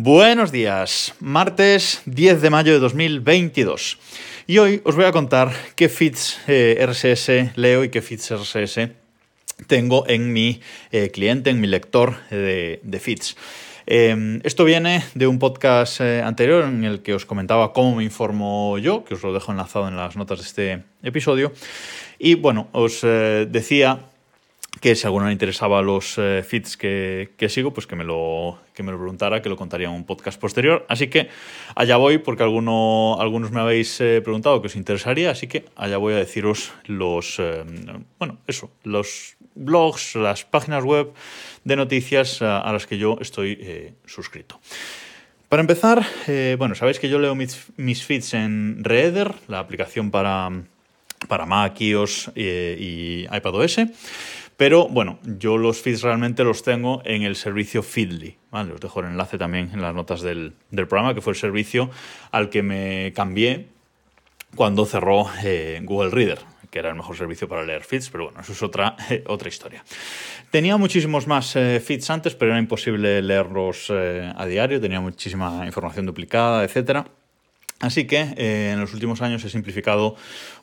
Buenos días, martes 10 de mayo de 2022. Y hoy os voy a contar qué feeds eh, RSS leo y qué feeds RSS tengo en mi eh, cliente, en mi lector de, de feeds. Em, esto viene de un podcast eh, anterior en el que os comentaba cómo me informo yo, que os lo dejo enlazado en las notas de este episodio. Y bueno, os decía que si a alguno le interesaba los eh, feeds que, sigo, pues que me, lo, que me lo preguntara, que lo contaría en un podcast posterior. Así que allá voy, porque alguno, algunos me habéis eh, preguntado que os interesaría, así que allá voy a deciros los, eh, bueno, eso, los blogs, las páginas web de noticias a, las que yo estoy suscrito. Para empezar, bueno, sabéis que yo leo mis, mis feeds en Reader, la aplicación para, para Mac, iOS y iPadOS. Pero bueno, yo los feeds realmente los tengo en el servicio Feedly. ¿vale? Os dejo el enlace también en las notas del, programa, que fue el servicio al que me cambié cuando cerró eh, Google Reader, que era el mejor servicio para leer feeds, pero bueno, eso es otra, otra historia. Tenía muchísimos más eh, feeds antes, pero era imposible leerlos eh, a diario, tenía muchísima información duplicada, etcétera. Así que eh, en los últimos años he simplificado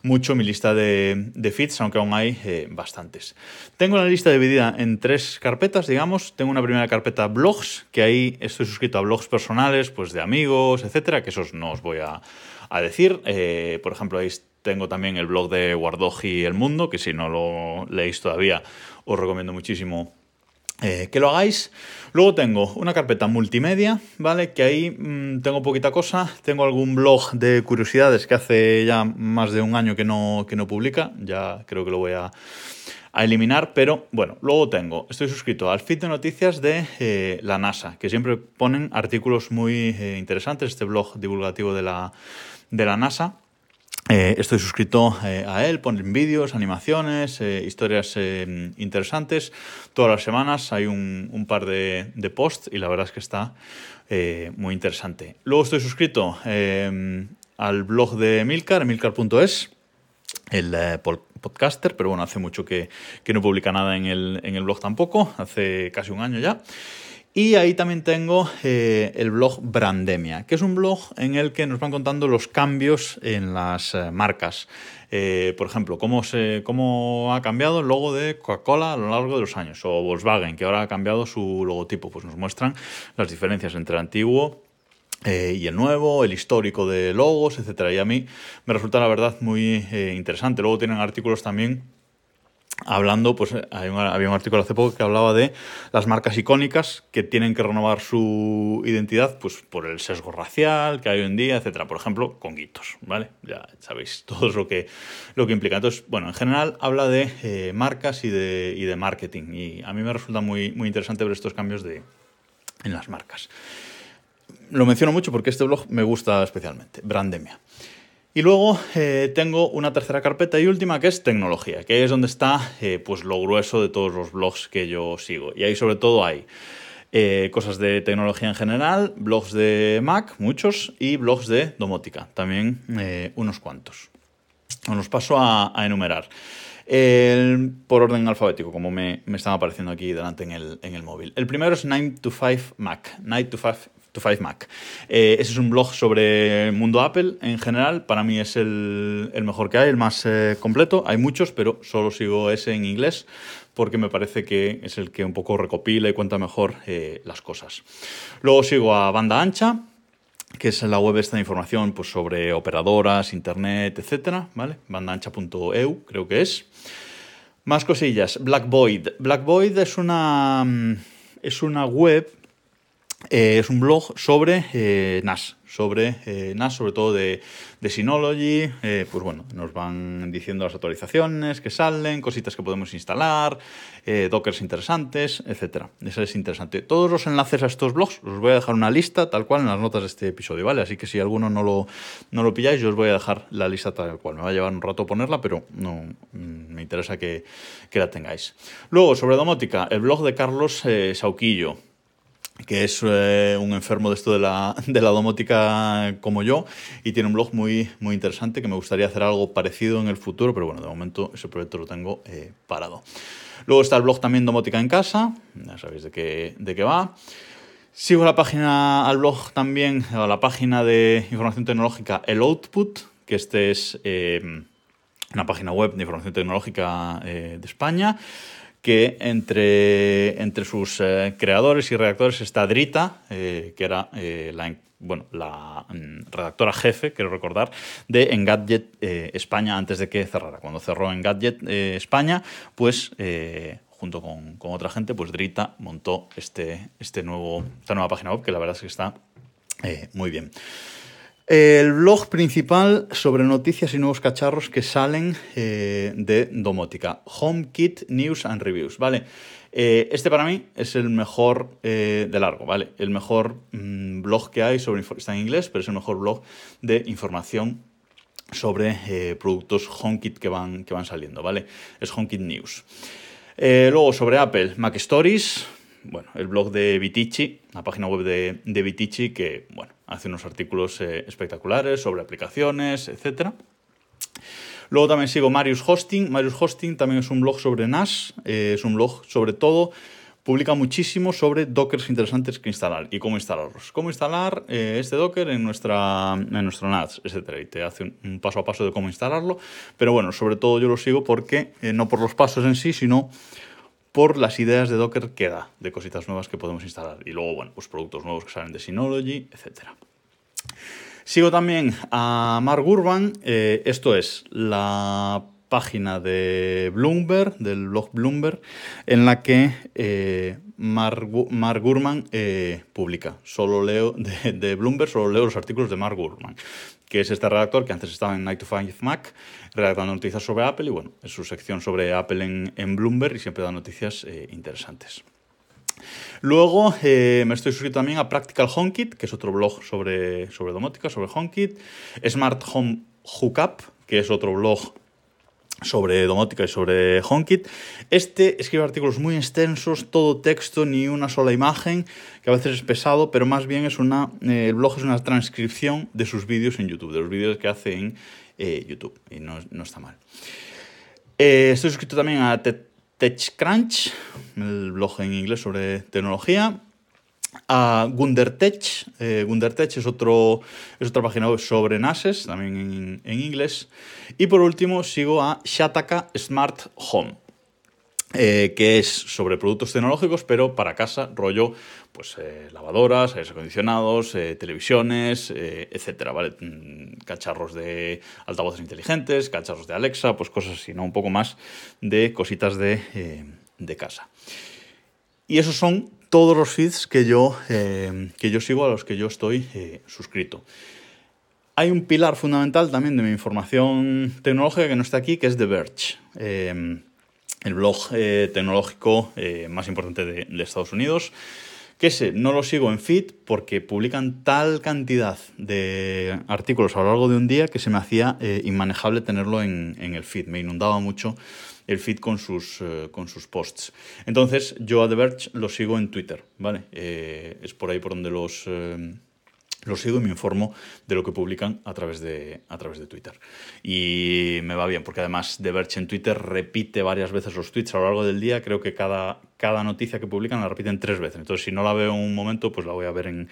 mucho mi lista de, feeds, aunque aún hay eh, bastantes. Tengo la lista dividida en tres carpetas, digamos. Tengo una primera carpeta blogs, que ahí estoy suscrito a blogs personales, pues de amigos, etcétera, que esos no os voy a, decir. Eh, por ejemplo, ahí tengo también el blog de Guardoji El Mundo, que si no lo leéis todavía, os recomiendo muchísimo eh, que lo hagáis. Luego tengo una carpeta multimedia, ¿vale? Que ahí mm, tengo poquita cosa. Tengo algún blog de curiosidades que hace ya más de un año que no, que no publica. Ya creo que lo voy a, eliminar. Pero bueno, luego tengo, estoy suscrito al feed de noticias de eh, la NASA, que siempre ponen artículos muy eh, interesantes. Este blog divulgativo de la, de la NASA. Eh, estoy suscrito eh, a él, ponen vídeos, animaciones, eh, historias interesantes. Todas las semanas hay un, par de, posts y la verdad es que está muy interesante. Luego estoy suscrito al blog de Milcar, milcar.es, el podcaster, pero bueno, hace mucho que, no publica nada en el, en el blog tampoco, hace casi un año ya. Y ahí también tengo eh, el blog Brandemia, que es un blog en el que nos van contando los cambios en las eh, marcas. Eh, por ejemplo, cómo, se, cómo ha cambiado el logo de Coca-Cola a lo largo de los años, o Volkswagen, que ahora ha cambiado su logotipo. Pues nos muestran las diferencias entre el antiguo y el nuevo, el histórico de logos, etc. Y a mí me resulta la verdad muy interesante. Luego tienen artículos también hablando, pues había un artículo hace poco que hablaba de las marcas icónicas que tienen que renovar su identidad pues por el sesgo racial que hay hoy en día, etcétera. Por ejemplo, con guitos, ¿vale? Ya sabéis todo lo que, lo que implica. Entonces, bueno, en general habla de eh, marcas y de, y de marketing y a mí me resulta muy, muy interesante ver estos cambios de, en las marcas. Lo menciono mucho porque este blog me gusta especialmente, Brandemia. Y luego eh, tengo una tercera carpeta y última que es tecnología, que es donde está eh, pues lo grueso de todos los blogs que yo sigo. Y ahí sobre todo hay eh, cosas de tecnología en general, blogs de Mac, muchos, y blogs de domótica, también unos cuantos. Os paso a, enumerar. por orden alfabético, como me, me, están apareciendo aquí delante en el, en el móvil. El primero es 9 to 5 Mac. 9 to 5 to 5 Mac. Eh, ese es un blog sobre el mundo Apple en general. Para mí es el, mejor que hay, el más eh, completo. Hay muchos, pero solo sigo ese en inglés porque me parece que es el que un poco recopila y cuenta mejor eh, las cosas. Luego sigo a Banda Ancha, que es la web esta de información pues, sobre operadoras, internet, etcétera, ¿vale? bandaancha.eu creo que es. Más cosillas. Black Void. Es una, mm, es una web eh, es un blog sobre eh, NAS, sobre eh, NAS, sobre todo de, de Synology. pues bueno, nos van diciendo las actualizaciones que salen, cositas que podemos instalar, dockers interesantes, etc. Eso es interesante. Todos los enlaces a estos blogs os voy a dejar una lista tal cual en las notas de este episodio, ¿vale? Así que si alguno no lo, no lo pilláis, yo os voy a dejar la lista tal cual. Me va a llevar un rato ponerla, pero no mm, me interesa que, que la tengáis. Luego, sobre domótica, el blog de Carlos Sauquillo que es eh, un enfermo de esto de la, de la, domótica como yo y tiene un blog muy, muy interesante que me gustaría hacer algo parecido en el futuro, pero bueno, de momento ese proyecto lo tengo eh, parado. Luego está el blog también Domótica en Casa, ya sabéis de qué, de qué va. Sigo la página, al blog también, a la página de información tecnológica El Output, que este es eh, una página web de información tecnológica de España, que entre, entre sus eh, creadores y redactores está Drita, que era la, bueno, la mm, redactora jefe, quiero recordar, de Engadget España antes de que cerrara. Cuando cerró Engadget España, pues junto con, otra gente, pues Drita montó este, este nuevo, esta nueva página web que la verdad es que está eh, muy bien. El blog principal sobre noticias y nuevos cacharros que salen eh, de domótica. HomeKit News and Reviews, ¿vale? Eh, este para mí es el mejor de largo, ¿vale? El mejor mm, blog que hay sobre... Está en inglés, pero es el mejor blog de información sobre productos HomeKit que van, que van saliendo, ¿vale? Es HomeKit News. Eh, luego sobre Apple, Mac Stories, bueno, el blog de Vitici, la página web de, de Vitici que, bueno, hace unos artículos eh, espectaculares sobre aplicaciones, etc. Luego también sigo Marius Hosting. Marius Hosting también es un blog sobre NAS, eh, es un blog sobre todo publica muchísimo sobre dockers interesantes que instalar y cómo instalarlos. Cómo instalar eh, este docker en, nuestra, en nuestro NAS, etc. Y te hace un, paso a paso de cómo instalarlo. Pero bueno, sobre todo yo lo sigo porque, no por los pasos en sí, sino por las ideas de Docker que da, de cositas nuevas que podemos instalar. Y luego, bueno, pues productos nuevos que salen de Synology, etc. Sigo también a Mark Urban. Eh, esto es la página de Bloomberg, del blog Bloomberg, en la que eh, Mark, Gurman eh, publica. Solo leo de, Bloomberg, solo leo los artículos de Mark Gurman, que es este redactor que antes estaba en Night to Five Mac, redactando noticias sobre Apple y bueno, es su sección sobre Apple en, Bloomberg y siempre da noticias eh, interesantes. Luego me estoy suscrito también a Practical HomeKit, que es otro blog sobre, sobre domótica, sobre HomeKit. Smart Home Hookup, que es otro blog sobre domótica y sobre HomeKit. Este escribe artículos muy extensos, todo texto, ni una sola imagen, que a veces es pesado, pero más bien es una, eh, el blog es una transcripción de sus vídeos en YouTube, de los vídeos que hace en eh, YouTube, y no, está mal. Eh, estoy suscrito también a TechCrunch, el blog en inglés sobre tecnología a Gundertech. Eh, Gundertech es, otro, es otra página web sobre NASes, también en, inglés. Y por último sigo a Shataka Smart Home. Eh, que es sobre productos tecnológicos, pero para casa, rollo, pues eh, lavadoras, aires acondicionados, televisiones, etcétera. Mm, cacharros de altavoces inteligentes, cacharros de Alexa, pues cosas así, ¿no? Un poco más de cositas de, de casa. Y esos son todos los feeds que yo, eh, que yo sigo, a los que yo estoy eh, suscrito. Hay un pilar fundamental también de mi información tecnológica que no está aquí, que es The Verge, eh, el blog tecnológico más importante de, Estados Unidos. Que ese no lo sigo en feed porque publican tal cantidad de artículos a lo largo de un día que se me hacía inmanejable tenerlo en, en el feed. Me inundaba mucho el feed con sus, eh, con sus posts. Entonces, yo a The lo sigo en Twitter, ¿vale? Eh, es por ahí por donde los, eh, los sigo y me informo de lo que publican a través de, a través de Twitter. Y me va bien, porque además The Verge en Twitter repite varias veces los tweets a lo largo del día. Creo que cada, cada noticia que publican la repiten tres veces. Entonces, si no la veo en un momento, pues la voy a ver en,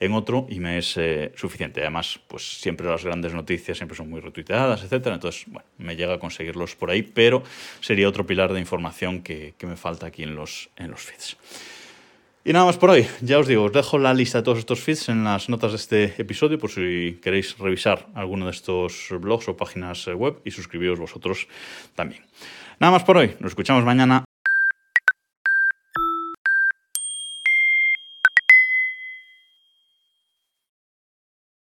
en otro y me es eh, suficiente. Además, pues siempre las grandes noticias siempre son muy retuiteadas, etcétera. Entonces, bueno, me llega a conseguirlos por ahí, pero sería otro pilar de información que, que me falta aquí en los, en los feeds. Y nada más por hoy. Ya os digo, os dejo la lista de todos estos feeds en las notas de este episodio por si queréis revisar alguno de estos blogs o páginas web y suscribiros vosotros también. Nada más por hoy. Nos escuchamos mañana.